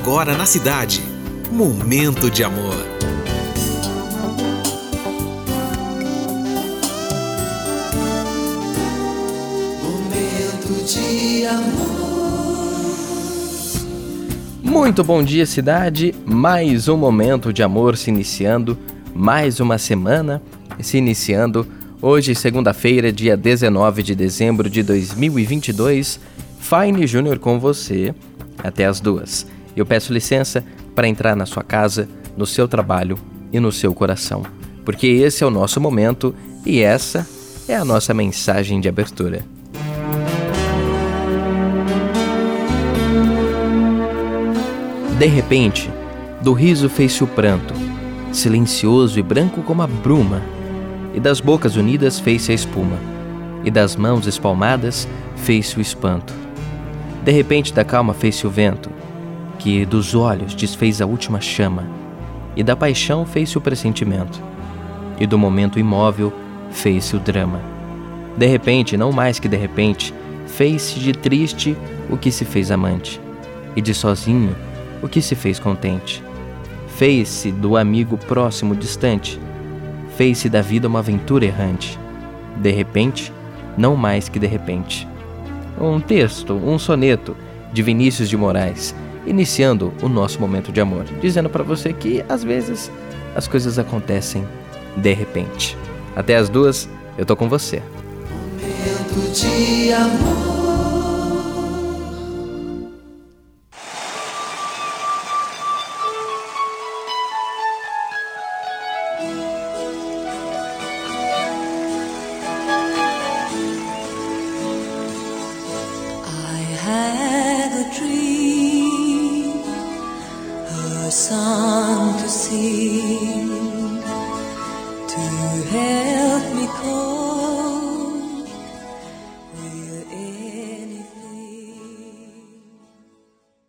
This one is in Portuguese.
agora na cidade. Momento de amor. Momento de amor. Muito bom dia, cidade. Mais um momento de amor se iniciando, mais uma semana se iniciando. Hoje, segunda-feira, dia 19 de dezembro de 2022. Fine Júnior com você até as duas. Eu peço licença para entrar na sua casa, no seu trabalho e no seu coração, porque esse é o nosso momento e essa é a nossa mensagem de abertura. De repente, do riso fez-se o pranto, silencioso e branco como a bruma, e das bocas unidas fez-se a espuma, e das mãos espalmadas fez-se o espanto. De repente da calma fez-se o vento, que dos olhos desfez a última chama, e da paixão fez-se o pressentimento, e do momento imóvel fez-se o drama. De repente, não mais que de repente, fez-se de triste o que se fez amante, e de sozinho o que se fez contente. Fez-se do amigo próximo distante, fez-se da vida uma aventura errante. De repente, não mais que de repente um texto, um soneto de Vinícius de Moraes, iniciando o nosso momento de amor, dizendo para você que às vezes as coisas acontecem de repente. Até as duas, eu tô com você. Momento de amor. A song to sing, to help me cope.